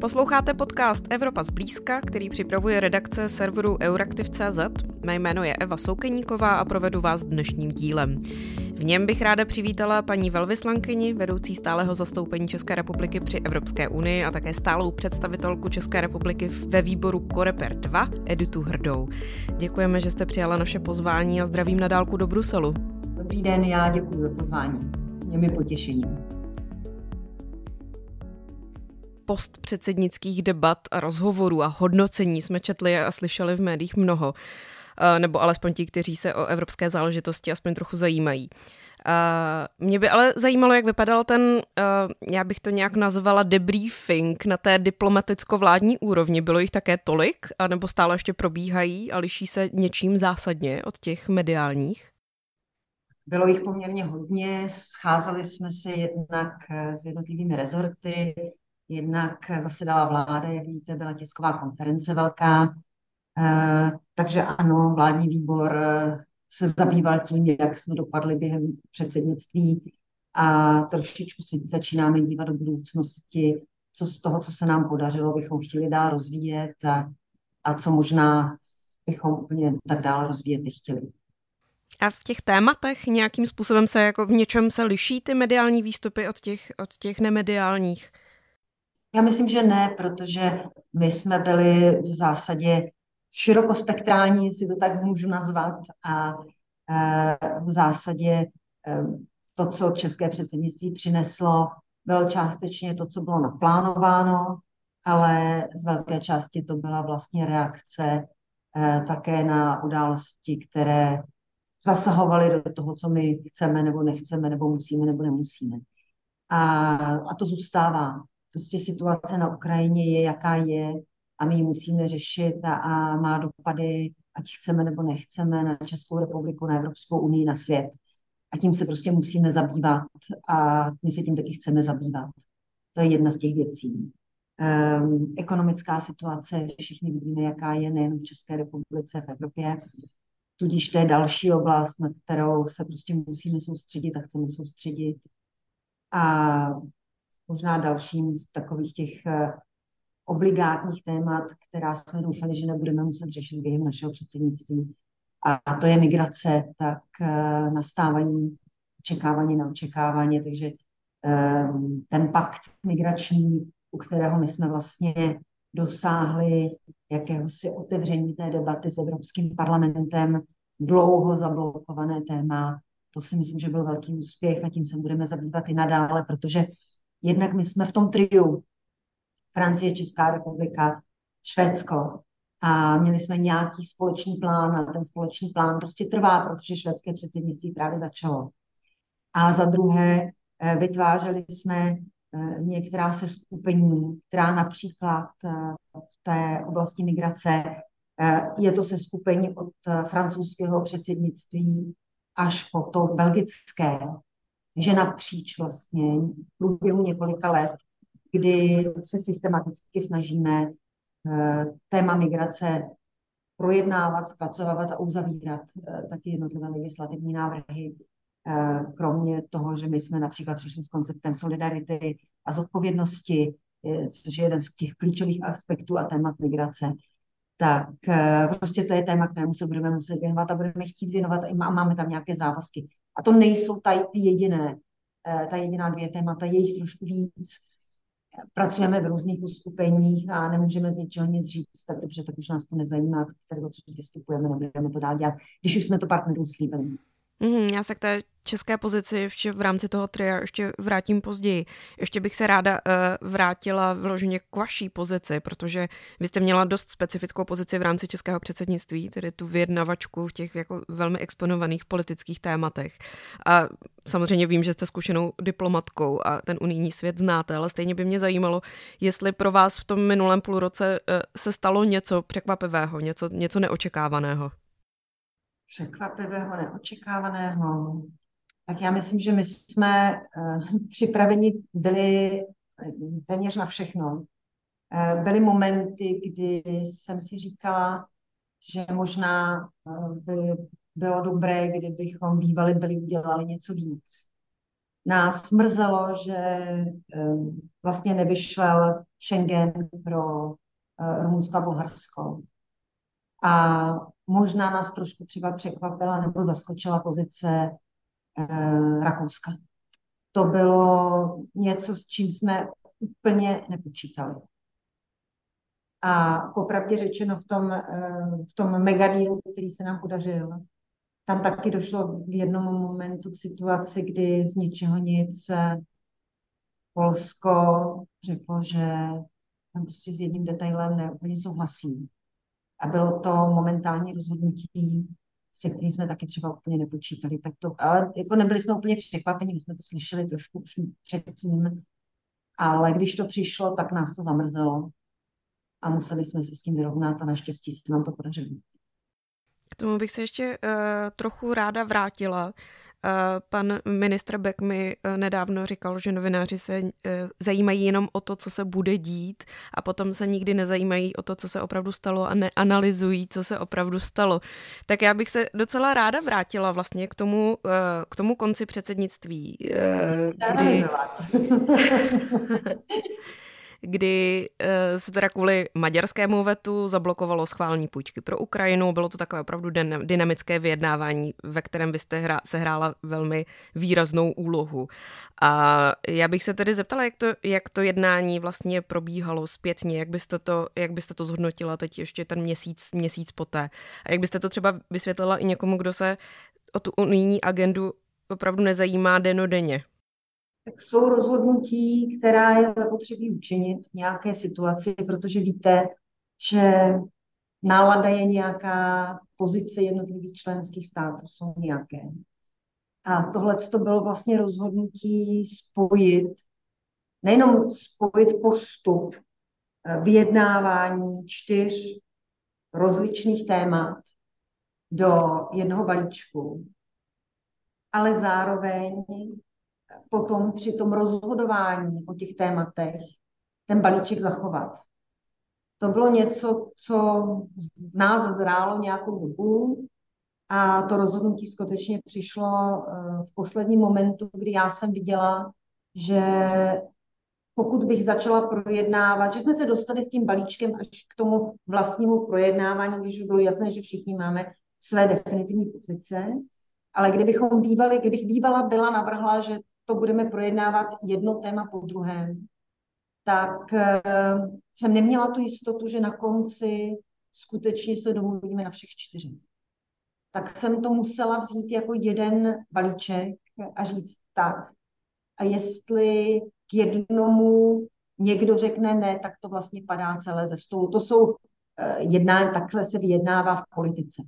Posloucháte podcast Evropa zblízka, který připravuje redakce serveru Euraktiv.cz. Mé jméno je Eva Soukeníková a provedu vás dnešním dílem. V něm bych ráda přivítala paní velvyslankyni, vedoucí stáleho zastoupení České republiky při Evropské unii a také stálou představitelku České republiky ve výboru Koreper 2, Editu Hrdou. Děkujeme, že jste přijala naše pozvání a zdravím na dálku do Bruselu. Dobrý den, já děkuji za pozvání. Je mi potěšením postpředsednických debat a rozhovorů a hodnocení jsme četli a slyšeli v médiích mnoho, eh, nebo alespoň ti, kteří se o evropské záležitosti aspoň trochu zajímají. Uh, mě by ale zajímalo, jak vypadal ten, uh, já bych to nějak nazvala debriefing na té diplomaticko-vládní úrovni. Bylo jich také tolik, anebo stále ještě probíhají a liší se něčím zásadně od těch mediálních? Bylo jich poměrně hodně, scházeli jsme se jednak s jednotlivými rezorty, Jednak zasedala vláda, jak víte, byla tisková konference velká, eh, takže ano, vládní výbor eh, se zabýval tím, jak jsme dopadli během předsednictví a trošičku se začínáme dívat do budoucnosti, co z toho, co se nám podařilo, bychom chtěli dál rozvíjet a, a co možná bychom úplně tak dále rozvíjet nechtěli. A v těch tématech nějakým způsobem se jako v něčem se liší ty mediální výstupy od těch, od těch nemediálních? Já myslím, že ne, protože my jsme byli v zásadě širokospektrální, jestli to tak můžu nazvat, a e, v zásadě e, to, co české předsednictví přineslo, bylo částečně to, co bylo naplánováno, ale z velké části to byla vlastně reakce e, také na události, které zasahovaly do toho, co my chceme nebo nechceme, nebo musíme nebo nemusíme. A, a to zůstává prostě situace na Ukrajině je, jaká je a my ji musíme řešit a, a má dopady, ať chceme nebo nechceme, na Českou republiku, na Evropskou unii, na svět. A tím se prostě musíme zabývat a my se tím taky chceme zabývat. To je jedna z těch věcí. Um, ekonomická situace, všichni vidíme, jaká je nejen v České republice, v Evropě. Tudíž to je další oblast, na kterou se prostě musíme soustředit a chceme soustředit. A možná dalším z takových těch eh, obligátních témat, která jsme doufali, že nebudeme muset řešit během našeho předsednictví. A to je migrace, tak eh, nastávají očekávání na očekávání, takže ehm, ten pakt migrační, u kterého my jsme vlastně dosáhli jakéhosi otevření té debaty s Evropským parlamentem, dlouho zablokované téma, to si myslím, že byl velký úspěch a tím se budeme zabývat i nadále, protože Jednak my jsme v tom triu, Francie, Česká republika, Švédsko, a měli jsme nějaký společný plán a ten společný plán prostě trvá, protože švédské předsednictví právě začalo. A za druhé, eh, vytvářeli jsme eh, některá se skupení, která například eh, v té oblasti migrace je to se skupení od francouzského předsednictví až po to belgické, že napříč vlastně v průběhu několika let, kdy se systematicky snažíme eh, téma migrace projednávat, zpracovávat a uzavírat eh, taky jednotlivé legislativní návrhy, eh, kromě toho, že my jsme například přišli s konceptem solidarity a zodpovědnosti, což je jeden z těch klíčových aspektů a témat migrace, tak prostě to je téma, kterému se budeme muset věnovat a budeme chtít věnovat a máme tam nějaké závazky. A to nejsou tady ty jediné, eh, ta jediná dvě témata, je jich trošku víc. Pracujeme v různých uskupeních a nemůžeme z ničeho nic říct, tak dobře, tak už nás to nezajímá, kterého co vystupujeme, nebudeme to dál dělat, když už jsme to partnerům slíbili. Mm, já se k té české pozici ještě v rámci toho tria ještě vrátím později. Ještě bych se ráda uh, vrátila vloženě k vaší pozici, protože vy jste měla dost specifickou pozici v rámci českého předsednictví, tedy tu vyjednavačku v těch jako velmi exponovaných politických tématech. A samozřejmě vím, že jste zkušenou diplomatkou a ten unijní svět znáte, ale stejně by mě zajímalo, jestli pro vás v tom minulém půlroce uh, se stalo něco překvapivého, něco, něco neočekávaného překvapivého, neočekávaného. Tak já myslím, že my jsme uh, připraveni byli eh, téměř na všechno. Uh, byly momenty, kdy jsem si říkala, že možná by bylo dobré, kdybychom bývali byli udělali něco víc. Nás mrzelo, že vlastně nevyšel Schengen pro Rumunsko a Bulharsko. A možná nás trošku třeba překvapila nebo zaskočila pozice Rakouska. To bylo něco, s čím jsme úplně nepočítali. A popravdě řečeno v tom, v tom megadílu, který se nám podařil, tam taky došlo v jednom momentu k situaci, kdy z ničeho nic Polsko řeklo, že tam prostě s jedním detailem neúplně souhlasí. A bylo to momentální rozhodnutí, se kterým jsme taky třeba úplně nepočítali. Tak to, ale jako nebyli jsme úplně překvapeni, my jsme to slyšeli trošku už předtím, ale když to přišlo, tak nás to zamrzelo a museli jsme se s tím vyrovnat a naštěstí se nám to podařilo. K tomu bych se ještě uh, trochu ráda vrátila. Pan ministr Beck mi uh, nedávno říkal, že novináři se uh, zajímají jenom o to, co se bude dít a potom se nikdy nezajímají o to, co se opravdu stalo a neanalyzují, co se opravdu stalo. Tak já bych se docela ráda vrátila vlastně k tomu, uh, k tomu konci předsednictví. Kdy... kdy eh, se teda kvůli maďarskému vetu zablokovalo schválení půjčky pro Ukrajinu. Bylo to takové opravdu dynamické vyjednávání, ve kterém vy jste hra, sehrála velmi výraznou úlohu. A já bych se tedy zeptala, jak to, jak to jednání vlastně probíhalo zpětně, jak byste to, jak byste to zhodnotila teď ještě ten měsíc, měsíc poté. A jak byste to třeba vysvětlila i někomu, kdo se o tu unijní agendu opravdu nezajímá denodenně? Tak jsou rozhodnutí, která je zapotřebí učinit v nějaké situaci, protože víte, že nálada je nějaká, pozice jednotlivých členských států jsou nějaké. A tohle to bylo vlastně rozhodnutí spojit, nejenom spojit postup eh, vyjednávání čtyř rozličných témat do jednoho balíčku, ale zároveň potom při tom rozhodování o těch tématech ten balíček zachovat. To bylo něco, co v nás zrálo nějakou dobu a to rozhodnutí skutečně přišlo eh, v posledním momentu, kdy já jsem viděla, že pokud bych začala projednávat, že jsme se dostali s tím balíčkem až k tomu vlastnímu projednávání, když bylo jasné, že všichni máme své definitivní pozice, ale kdybychom bývali, kdybych bývala byla navrhla, že to budeme projednávat jedno téma po druhém, tak eh, jsem neměla tu jistotu, že na konci skutečně se domluvíme na všech čtyřech. Tak jsem to musela vzít jako jeden balíček a říct tak. A jestli k jednomu někdo řekne ne, tak to vlastně padá celé ze stolu. To jsou eh, jednání, takhle se vyjednává v politice.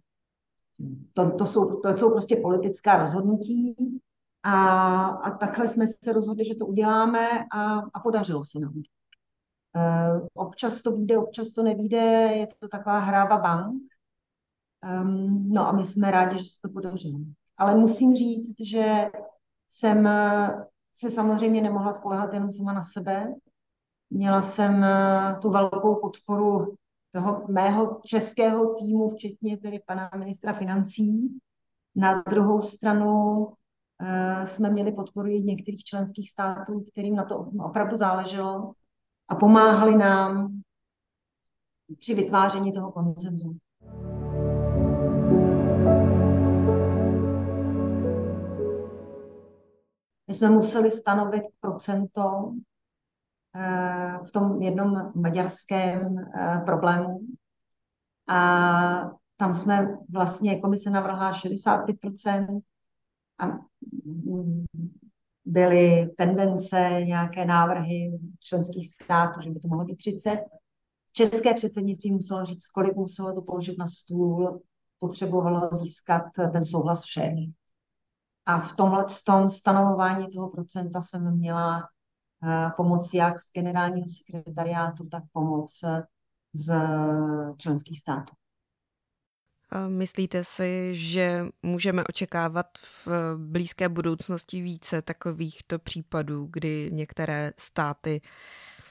To, to, jsou, to jsou prostě politická rozhodnutí a, a takhle jsme se rozhodli, že to uděláme a, a podařilo se nám. Uh, občas to vyjde, občas to nevíde, je to taková hráva bank. Um, no a my jsme rádi, že se to podařilo. Ale musím říct, že jsem se samozřejmě nemohla spolehat jenom sama na sebe. Měla jsem tu velkou podporu toho mého českého týmu, včetně tedy pana ministra financí. Na druhou stranu jsme měli podporu i některých členských států, kterým na to opravdu záleželo a pomáhali nám při vytváření toho koncenzu. My jsme museli stanovit procento eh, v tom jednom maďarském eh, problému. A tam jsme vlastně, komise navrhla 65%, a byly tendence, nějaké návrhy členských států, že by to mohlo být 30. České předsednictví muselo říct, kolik muselo to položit na stůl, potřebovalo získat ten souhlas všech. A v tomhle tom stanovování toho procenta jsem měla uh, pomoc jak z generálního sekretariátu, tak pomoc z členských států. Myslíte si, že můžeme očekávat v blízké budoucnosti více takovýchto případů, kdy některé státy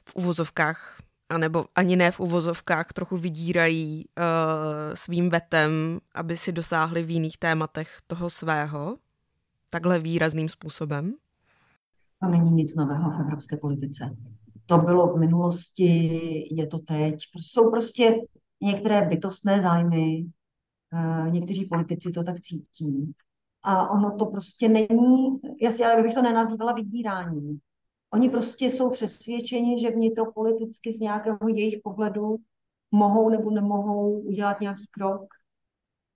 v uvozovkách, anebo ani ne v uvozovkách, trochu vydírají uh, svým vetem, aby si dosáhli v jiných tématech toho svého, takhle výrazným způsobem? To není nic nového v evropské politice. to bylo v minulosti, je to teď. Jsou prostě některé bytostné zájmy, eh, někteří politici to tak cítí. A ono to prostě není, já, si, já bych to nenazývala vydírání. Oni prostě jsou přesvědčeni, že vnitropoliticky z nějakého jejich pohledu mohou nebo nemohou udělat nějaký krok,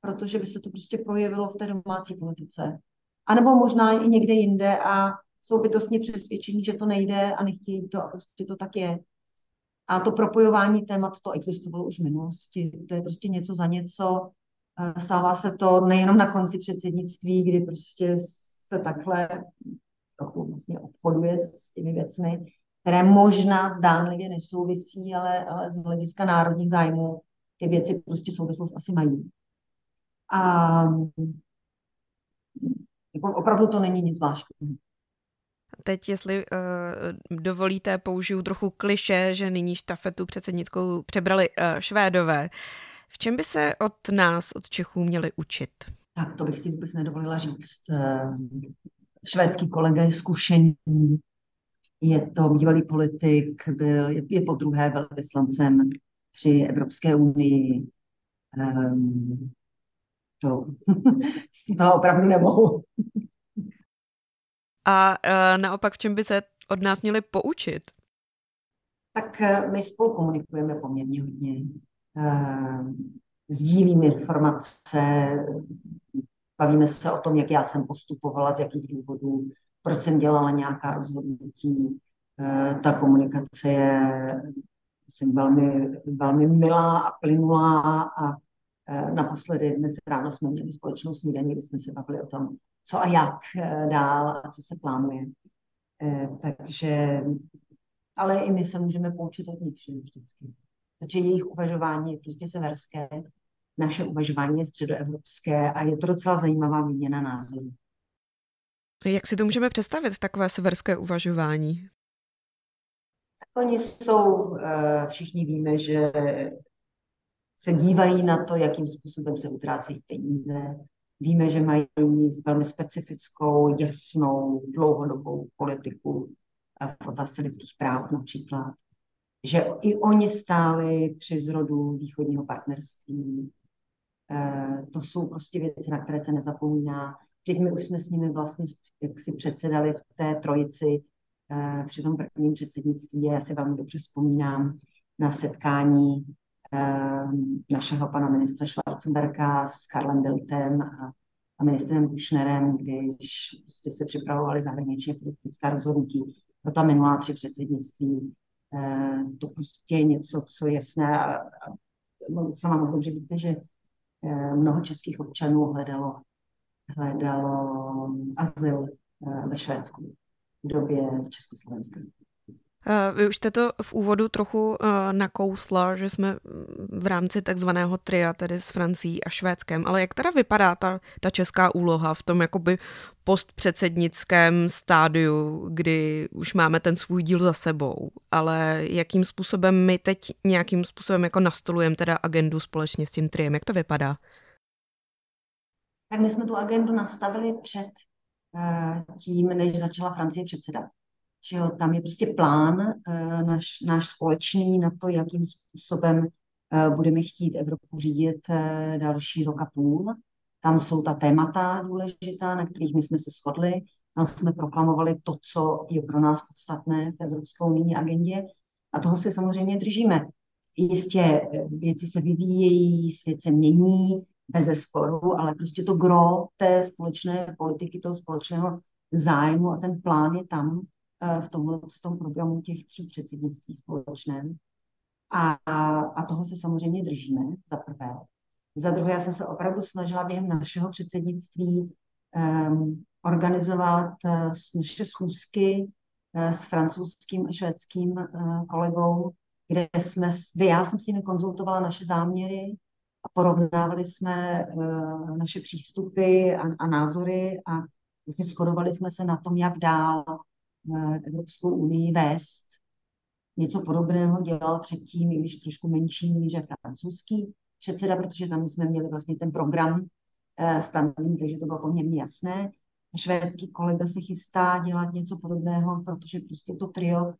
protože by se to prostě projevilo v té domácí politice. A nebo možná i někde jinde a jsou bytostně přesvědčení, že to nejde a nechtějí to a prostě to tak je. A to propojování témat, to existovalo už v minulosti. To je prostě něco za něco. Stává se to nejenom na konci předsednictví, kdy prostě se takhle trochu vlastně obchoduje s těmi věcmi, které možná zdánlivě nesouvisí, ale, ale z hlediska národních zájmů ty věci prostě souvislost asi mají. A jako opravdu to není nic zvláštního. Teď, jestli uh, dovolíte, použiju trochu kliše, že nyní štafetu předsednickou přebrali uh, Švédové. V čem by se od nás, od Čechů, měli učit? Tak to bych si vůbec nedovolila říct. Uh, švédský kolega je zkušený, je to bývalý politik, byl, je, je po druhé velvyslancem při Evropské unii. Um, to, to opravdu nemohu. A uh, naopak, v čem by se od nás měli poučit? Tak uh, my spolu komunikujeme poměrně hodně. Uh, sdílím informace, bavíme se o tom, jak já jsem postupovala, z jakých důvodů, proč jsem dělala nějaká rozhodnutí. Uh, ta komunikace je myslím, velmi, velmi milá a plynulá a Naposledy dnes ráno jsme měli společnou snídaní, kdy jsme se bavili o tom, co a jak eh, dál a co se plánuje. Eh, takže, ale i my se můžeme poučit od nich vždycky. Takže jejich uvažování je prostě severské, naše uvažování je středoevropské a je to docela zajímavá výměna názorů. Jak si to můžeme představit, takové severské uvažování? Oni jsou, eh, všichni víme, že se dívají na to, jakým způsobem se utrácejí peníze, Víme, že mají velmi specifickou, jasnou, dlouhodobou politiku v otázce lidských práv například. Že i oni stáli při zrodu východního partnerství. Eh, to jsou prostě věci, na které se nezapomíná. Teď my už jsme s nimi vlastně jak si předsedali v té trojici eh, při tom prvním předsednictví. Já si velmi dobře vzpomínám na setkání Ehm, našeho pana ministra Schwarzenberga s Karlem Biltem a, a ministrem Bushnerem, když prostě se připravovali zahraničně politická rozhodnutí pro ta minulá tři předsednictví. Ehm, to prostě je něco, co je jasné a, a sama moc dobře víte, že ehm, mnoho českých občanů hledalo, hledalo azyl ve Švédsku v době Československa. Eh, vy už jste to v úvodu trochu eh, nakousla, že jsme v rámci takzvaného tria, tedy s Francií a Švédskem, ale jak teda vypadá ta, ta česká úloha v tom jakoby postpředsednickém stádiu, kdy už máme ten svůj díl za sebou, ale jakým způsobem my teď nějakým způsobem jako nastolujeme teda agendu společně s tím triem, jak to vypadá? Tak my jsme tu agendu nastavili před eh, tím, než začala Francie předsedat že jo, tam je prostě plán náš, náš společný na to, jakým způsobem uh, budeme chtít Evropu řídit uh, další rok a půl. Tam jsou ta témata důležitá, na kterých my jsme se shodli. Tam jsme proklamovali to, co je pro nás podstatné v Evropské unijní agendě a toho se samozřejmě držíme. Jistě věci se vyvíjejí, svět se mění, bez sporu, ale prostě to gro té společné politiky, toho společného zájmu a ten plán je tam v tomhle v tom programu těch tří předsednictví společném. A, a toho se samozřejmě držíme, za prvé. Za druhé, já jsem se opravdu snažila během našeho předsednictví um, organizovat uh, naše schůzky uh, s francouzským a švédským uh, kolegou, kde, jsme, kde já jsem s nimi konzultovala naše záměry a porovnávali jsme uh, naše přístupy a, a názory a vlastně shodovali jsme se na tom, jak dál Eh, Evropskou unii vést. Něco podobného dělal předtím, i když trošku menší míře francouzský předseda, protože tam jsme měli vlastně ten program eh, stanovený, takže to bylo poměrně jasné. Švédský kolega se chystá dělat něco podobného, protože prostě to trio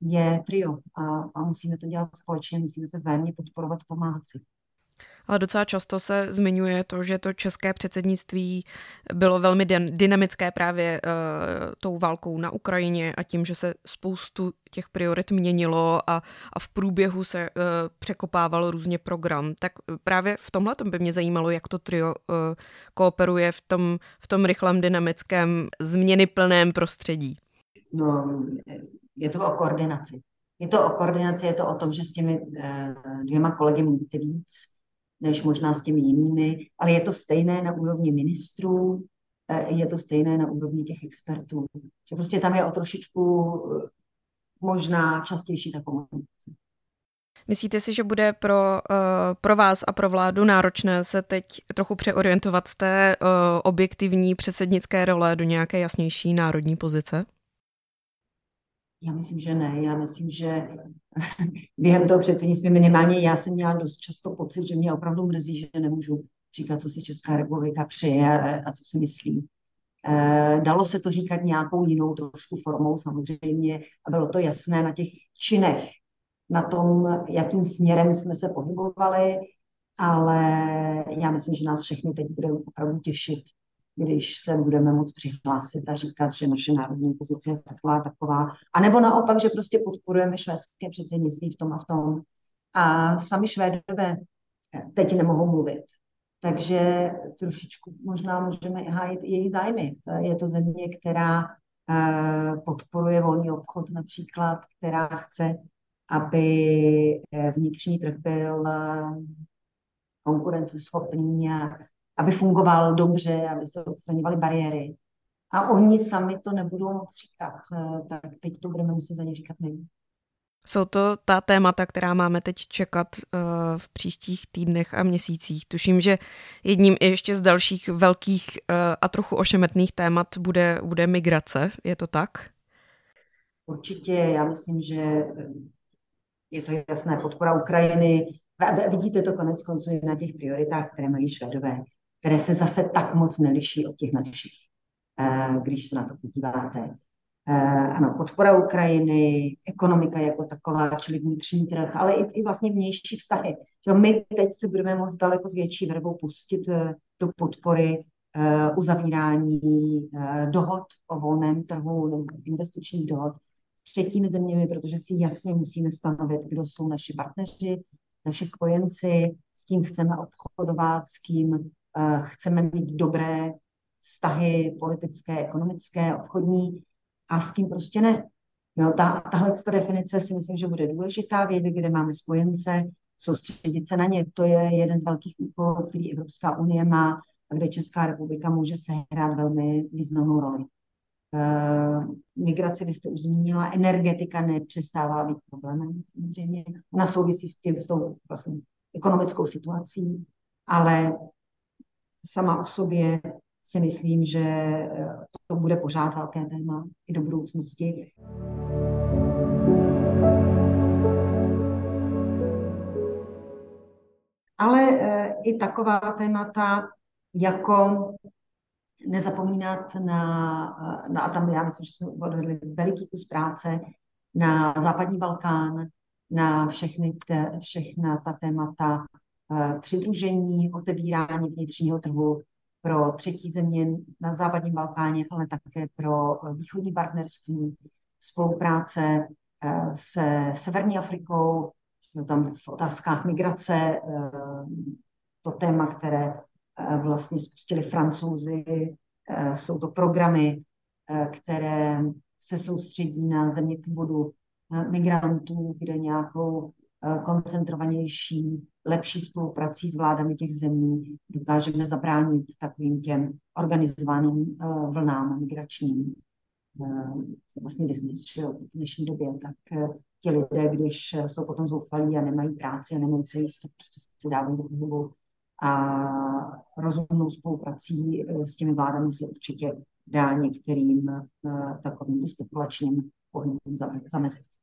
je trio a, a musíme to dělat společně, musíme se vzájemně podporovat, pomáhat si. Ale docela často se zmiňuje to, že to české předsednictví bylo velmi dynamické právě uh, tou válkou na Ukrajině a tím, že se spoustu těch priorit měnilo a, a v průběhu se uh, překopával různě program. Tak právě v tomhle by mě zajímalo, jak to trio uh, kooperuje v tom, v tom rychlém dynamickém změny plném prostředí. No, je to o koordinaci. Je to o koordinaci, je to o tom, že s těmi dvěma kolegy mluvíte víc, než možná s těmi jinými, ale je to stejné na úrovni ministrů, eh, je to stejné na úrovni těch expertů. Že prostě tam je o trošičku eh, možná častější ta komunikace. Myslíte si, že bude pro, uh, pro vás a pro vládu náročné se teď trochu přeorientovat z té objektivní předsednické role do nějaké jasnější národní pozice? Já myslím, že ne. Já myslím, že během toho předsednictví minimálně já jsem měla dost často pocit, že mě opravdu mrzí, že nemůžu říkat, co si Česká republika přeje a, a co si myslí. E, dalo se to říkat nějakou jinou trošku formou samozřejmě a bylo to jasné na těch činech, na tom, jakým směrem jsme se pohybovali, ale já myslím, že nás všechny teď bude opravdu těšit když se budeme moct přihlásit a říkat, že naše národní pozice je taková, taková. A nebo naopak, že prostě podporujeme švédské předsednictví v tom a v tom. A sami Švédové teď nemohou mluvit. Takže trošičku možná můžeme hájit její zájmy. Je to země, která eh, podporuje volný obchod například, která chce, aby eh, vnitřní trh byl eh, konkurenceschopný a aby fungoval dobře, aby se odstraňovaly bariéry. A oni sami to nebudou moc říkat, eh, tak teď to budeme muset za ně říkat my. Jsou to ta témata, která máme teď čekat uh, v příštích týdnech a měsících. Tuším, že jedním ještě z dalších velkých uh, a trochu ošemetných témat bude, bude migrace. Je to tak? Určitě. Já myslím, že je to jasné. Podpora Ukrajiny. Vidíte to konec konců i na těch prioritách, které mají Švedové které se zase tak moc neliší od těch našich, eh, když se na to podíváte. Eh, ano, podpora Ukrajiny, ekonomika jako taková, čili vnitřní trh, ale i, i vlastně vnější vztahy. Že my teď se budeme moct daleko s větší verbou pustit eh, do podpory uzavírání dohod o volném trhu nebo investičních dohod s třetími zeměmi, protože si jasně musíme stanovit, kdo jsou naši partneři, naši spojenci, s kým chceme obchodovat, s kým chceme mít dobré vztahy politické, ekonomické, obchodní a s kým prostě ne. No, ta, tahle ta definice si myslím, že bude důležitá, vědět, kde máme spojence, soustředit se na ně. To je jeden z velkých úkolů, který Evropská unie má a kde Česká republika může sehrát velmi významnou roli. Uh, migraci, vy jste už zmínila, energetika nepřestává být problémem samozřejmě. Ona souvisí s tím, s tou vlastně ekonomickou situací, ale sama o sobě si myslím, že eh, to bude pořád velké téma i do budoucnosti. Ale eh, i taková témata, jako nezapomínat na, eh, na a tam já myslím, že jsme odvedli veliký kus práce, na západní Balkán, na všechny te, všechna ta témata přidružení, otevírání vnitřního trhu pro třetí země na západním Balkáně, ale také pro eh, východní partnerství, spolupráce eh, se Severní Afrikou, tam v otázkách migrace, to téma, které vlastně spustili francouzi, jsou to programy, které se soustředí na země původu migrantů, kde nějakou koncentrovanější lepší spoluprací s vládami těch zemí dokážeme zabránit takovým těm organizovaným uh, vlnám migračním. Uh, vlastně biznis, že v dnešní době, tak ti lidé, když jsou potom zoufalí a nemají práci a nemají co jíst, tak prostě se dávají do a rozumnou spoluprací s těmi vládami se určitě dá některým takovým spekulačním pohybům zamezit.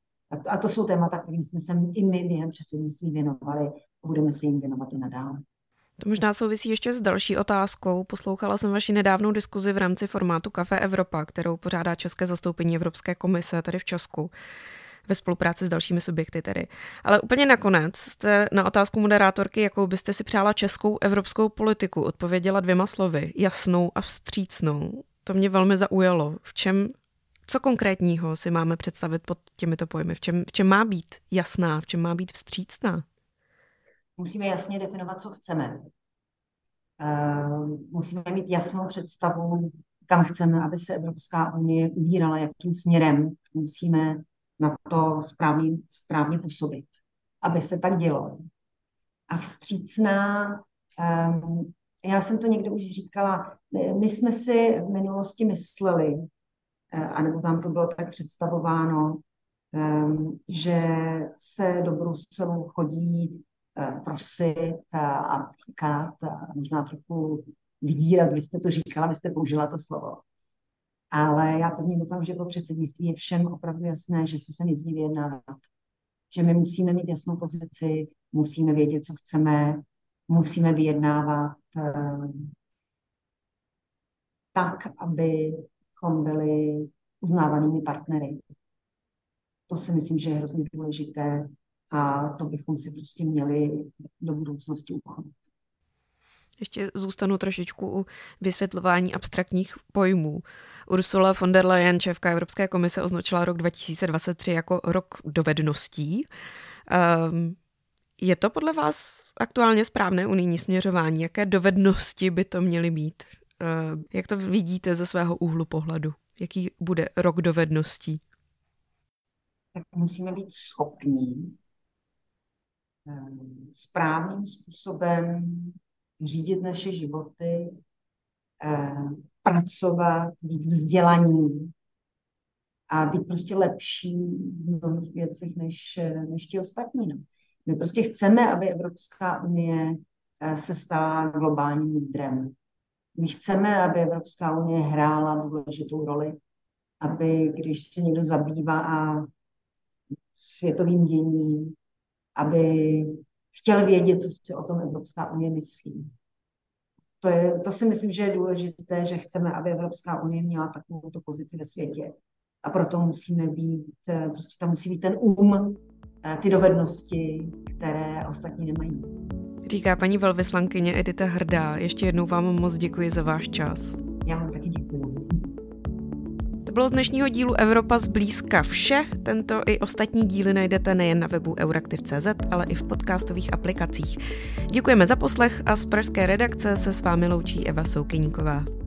A to jsou témata, kterým jsme se i my během předsednictví věnovali a budeme se jim věnovat i nadále. To možná souvisí ještě s další otázkou. Poslouchala jsem vaši nedávnou diskuzi v rámci formátu Café Evropa, kterou pořádá České zastoupení Evropské komise tady v Česku. ve spolupráci s dalšími subjekty tedy. Ale úplně nakonec jste na otázku moderátorky, jakou byste si přála českou evropskou politiku, odpověděla dvěma slovy, jasnou a vstřícnou. To mě velmi zaujalo. V čem, co konkrétního si máme představit pod těmito pojmy? V čem, v čem má být jasná, v čem má být vstřícná? Musíme jasně definovat, co chceme. Uh, musíme mít jasnou představu, kam chceme, aby se Evropská unie ubírala, jakým směrem. Musíme na to správně, správně působit, aby se tak dělo. A vstřícná, um, já jsem to někde už říkala, my, my jsme si v minulosti mysleli, anebo tam to bylo tak představováno, um, že se do Bruselu chodí uh, prosit a, a říkat a možná trochu vydírat, vy jste to říkala, vy jste použila to slovo. Ale já pevně doufám, že po předsednictví je všem opravdu jasné, že se sem jezdí vyjednávat. Že my musíme mít jasnou pozici, musíme vědět, co chceme, musíme vyjednávat eh, tak, abychom byli uznávanými partnery. To si myslím, že je hrozně důležité a to bychom si prostě měli do budoucnosti uchovat. Ještě zůstanu trošičku u vysvětlování abstraktních pojmů. Ursula von der Leyen, šéfka Evropské komise, označila rok 2023 jako rok dovedností. Um, je to podle vás aktuálně správné unijní směřování? Jaké dovednosti by to měly být? Uh, jak to vidíte ze svého úhlu pohledu? Jaký bude rok dovedností? Tak musíme být schopní ehm, správným způsobem řídit naše životy, eh, pracovat, být vzdělaní a být prostě lepší v mnohých věcech než, než ti ostatní. No. My prostě chceme, aby Evropská unie eh, se stala globálním lídrem. My chceme, aby Evropská unie hrála důležitou roli, aby když se někdo zabývá a světovým děním, aby chtěl vědět, co si o tom Evropská unie myslí. To, je, to si myslím, že je důležité, že chceme, aby Evropská unie měla takovou pozici ve světě. A proto musíme být, eh, prostě tam musí být ten um, eh, ty dovednosti, které ostatní nemají. Říká paní velvyslankyně Edita Hrdá. Ještě jednou vám moc děkuji za váš čas. Já vám taky děkuji bylo z dnešního dílu Evropa zblízka vše. Tento i ostatní díly najdete nejen na webu euraktiv.cz, ale i v podcastových aplikacích. Děkujeme za poslech a z pražské redakce se s vámi loučí Eva Soukyníková.